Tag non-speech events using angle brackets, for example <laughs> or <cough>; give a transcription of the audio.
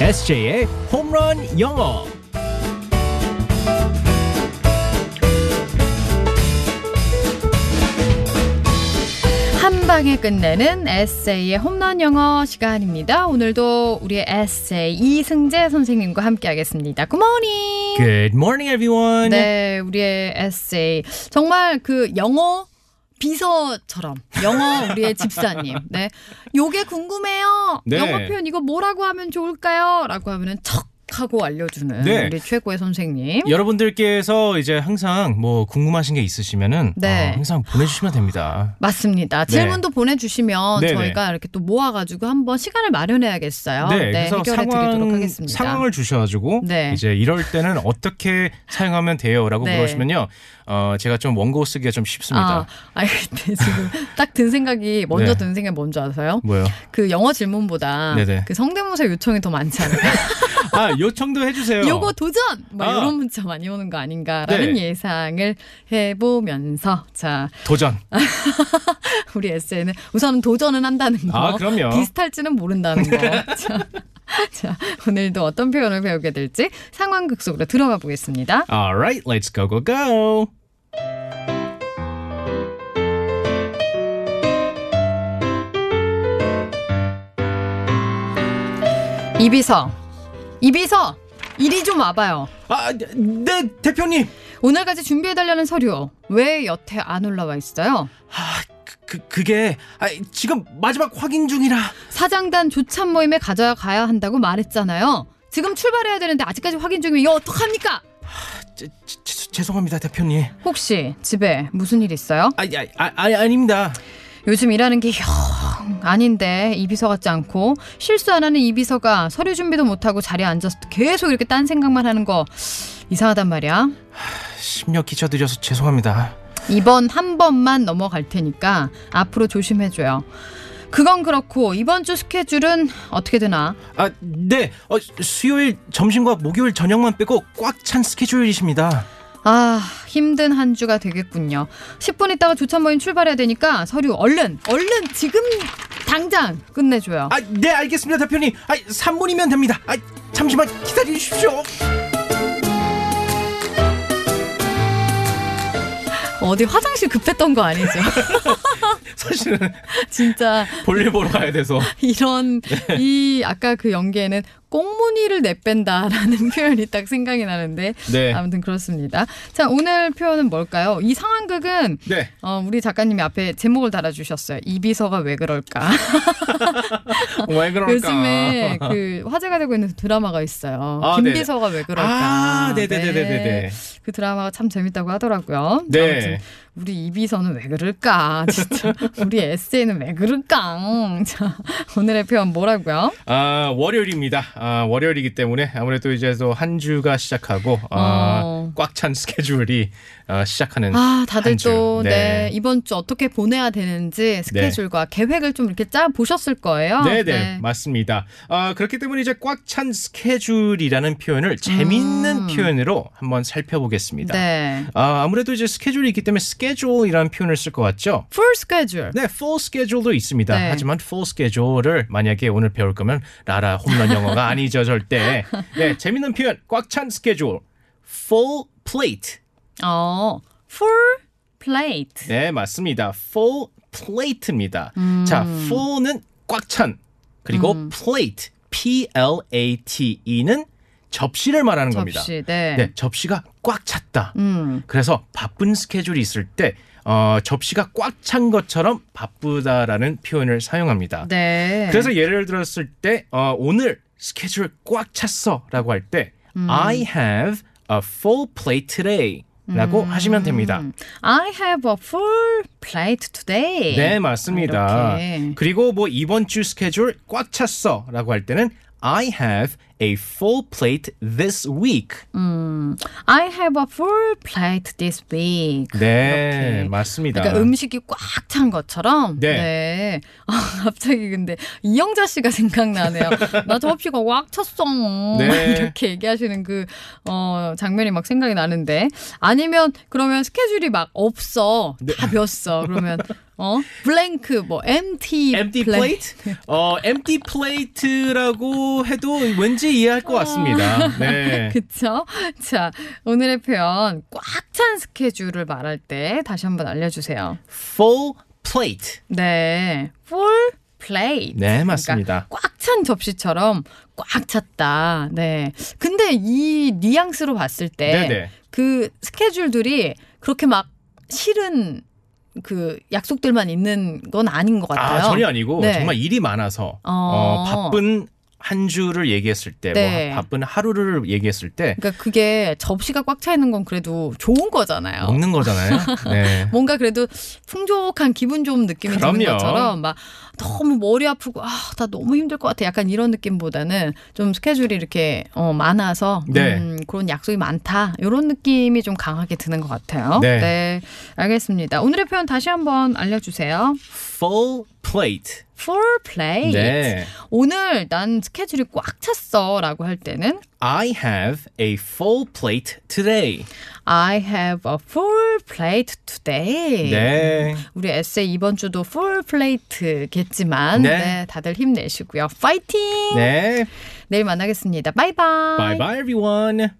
SJ의 홈런 영어. 한 방에 끝내는 에세이의 홈런 영어 시간입니다. 오늘도 우리의 에세이 이승재 선생님과 함께하겠습니다. 굿모닝. Good morning, everyone. 네, 우리의 에세이 정말 그 영어 비서처럼 영어 우리의 집사님. 네. 요게 궁금해요. 네. 영어 표현 이거 뭐라고 하면 좋을까요? 라고 하면은 척 하고 알려주는 네. 우리 최고의 선생님. 여러분들께서 이제 항상 뭐 궁금하신 게 있으시면은 네. 어, 항상 보내주시면 됩니다. 맞습니다. 네. 질문도 보내주시면 네네. 저희가 이렇게 또 모아가지고 한번 시간을 마련해야겠어요. 네, 그래서 해결해 상황, 드리도록 하겠습니다. 상황을 주셔가지고 네. 이제 이럴 때는 어떻게 사용하면 돼요라고 네. 물으시면요, 어, 제가 좀 원고 쓰기가 좀 쉽습니다. 아, 근데 지금 <laughs> 딱 든 생각이 먼저 네. 든 생각이 뭔지 아세요? 뭐요? 그 영어 질문보다 네네. 그 성대모사 요청이 더 많지 않아요? 아 요청도 해주세요. 요거 도전! 막 아. 이런 문자 많이 오는 거 아닌가라는 네. 예상을 해보면서 자 도전. <laughs> 우리 에세이는 우선 도전은 한다는 거 아 그럼요. 비슷할지는 모른다는 거. <laughs> 자, 자, 오늘도 어떤 표현을 배우게 될지 상황극 속으로 들어가 보겠습니다. Alright, let's go go go. 이비서, 이비서, 이리 좀 와봐요. 아, 네 대표님. 오늘까지 준비해달라는 서류 왜 여태 안 올라와 있어요? 아, 그, 그 그게 아, 지금 마지막 확인 중이라. 사장단 조찬 모임에 가져가야 한다고 말했잖아요. 지금 출발해야 되는데 아직까지 확인 중이면 이거 어떡합니까? 제, 제- 죄송합니다 대표님. 혹시 집에 무슨 일 있어요? 아, 아, 아, 아 아닙니다. 요즘 일하는 게 영 아닌데 이 비서 같지 않고 실수 안 하는 이 비서가 서류 준비도 못하고 자리에 앉아서 계속 이렇게 딴 생각만 하는 거 이상하단 말이야. 심려 끼쳐드려서 죄송합니다. 이번 한 번만 넘어갈 테니까 앞으로 조심해줘요. 그건 그렇고 이번 주 스케줄은 어떻게 되나? 아, 네. 어, 수요일 점심과 목요일 저녁만 빼고 꽉 찬 스케줄이십니다. 아 힘든 한 주가 되겠군요. 10분 있다가 조찬 모임 출발해야 되니까 서류 얼른 얼른 지금 당장 끝내줘요. 아, 네, 알겠습니다, 대표님. 아, 3분이면 됩니다. 아, 잠시만 기다려 주십시오. 어디 화장실 급했던 거 아니죠? <laughs> 사실은 <laughs> 진짜 볼일 보러 가야 돼서. 이런 이 아까 그 연기에는 꽁무니를 내뺀다라는 <laughs> 표현이 딱 생각이 나는데 네. 아무튼 그렇습니다. 자 오늘 표현은 뭘까요? 이 상황극은 네. 어, 우리 작가님이 앞에 제목을 달아주셨어요. 이비서가 왜 그럴까? <laughs> 왜 그럴까? 요즘에 그 화제가 되고 있는 드라마가 있어요. 아, 김비서가 왜 그럴까? 아, 네네네네 네. 그 드라마가 참 재밌다고 하더라고요. 네. 아무튼 우리 이비서는 왜 그럴까? <laughs> 진짜 우리 SJ는 왜 그럴까? 자 오늘의 표현 뭐라고요? 아, 월요일입니다. 아, 월요일이기 때문에 아무래도 이제 또 한 주가 시작하고 아, 어. 꽉찬 스케줄이 아, 시작하는 아, 다들 한 주. 또, 네. 네. 이번 주 어떻게 보내야 되는지 스케줄과 계획을 좀 이렇게 짜 보셨을 거예요. 네네 맞습니다. 아, 그렇기 때문에 이제 꽉 찬 스케줄이라는 표현을 재미있는 음. 표현으로 한번 살펴보겠습니다. 네. 아, 아무래도 이제 스케줄이 있기 때문에 스케줄이라는 표현을 쓸 것 같죠? full schedule. 네, full schedule도 있습니다. 네. 하지만 full schedule을 만약에 오늘 배울 거면 라라 홈런 영어가 아니죠, 절대. 네, 재밌는 표현. 꽉 찬 스케줄. full plate. 어, full plate. 네, 맞습니다. full plate입니다. 음. 자, full는 꽉 찬. 그리고 plate. P L A T E는 접시를 말하는 겁니다. 접시. 네. 네, 접시가 꽉 찼다. 음. 그래서 바쁜 스케줄이 있을 때 어, 접시가 꽉 찬 것처럼 바쁘다라는 표현을 사용합니다. 네. 그래서 예를 들었을 때 어, 오늘 스케줄 꽉 찼어라고 할때 음. I have a full plate today. 라고 하시면 됩니다. 음. I have a full plate today. 네, 맞습니다. 이렇게. 그리고 뭐 이번 주 스케줄 꽉 찼어 라고 할 때는 I have a full plate this week. 음, I have a full plate this week. 네, 이렇게. 맞습니다. 그러니까 음식이 꽉 찬 것처럼. 네. 아, 갑자기 근데 이영자 씨가 <laughs> 생각나네요. 나 접시가 꽉 찼어. 네. 이렇게 얘기하시는 그 어, 장면이 막 생각이 나는데 아니면 그러면 스케줄이 막 없어. 네. 다 비었어. 그러면 어 블랭크 뭐 empty empty plate. plate? 어, empty plate라고 해도 왠지 충분히 이해할 것 같습니다. 네. <laughs> 그쵸? 자, 오늘의 표현 꽉 찬 스케줄을 말할 때 다시 한번 알려주세요. full plate. 네, full plate. 네, 맞습니다. 꽉찬 접시처럼 꽉 찼다. 네. 근데 이 뉘앙스로 봤을 때 네네. 그 스케줄들이 그렇게 막 실은 그 약속들만 있는 건 아닌 것 같아요. 아, 전혀 아니고 네. 정말 일이 많아서 어. 어, 바쁜 한 주를 얘기했을 때, 네. 뭐 바쁜 하루를 얘기했을 때 그러니까 그게 접시가 꽉 차 있는 건 그래도 좋은 거잖아요. 먹는 거잖아요. <laughs> 네. 뭔가 그래도 풍족한 기분 좋은 느낌이 드는 그럼요. 것처럼 막 너무 머리 아프고 아 나 너무 힘들 것 같아 약간 이런 느낌보다는 좀 스케줄이 이렇게 어, 많아서 네. 음, 그런 약속이 많다 이런 느낌이 좀 강하게 드는 것 같아요. 네. 알겠습니다. 오늘의 표현 다시 한번 알려주세요. Full plate. Full plate. 네. 오늘 난 스케줄이 꽉 찼어라고 할 때는 I have a full plate today. I have a full plate today. 네. 우리 에세이 이번 주도 full plate겠지만 네. 네, 다들 힘내시고요. 파이팅! 네. 내일 만나겠습니다. 바이바이. Bye bye everyone.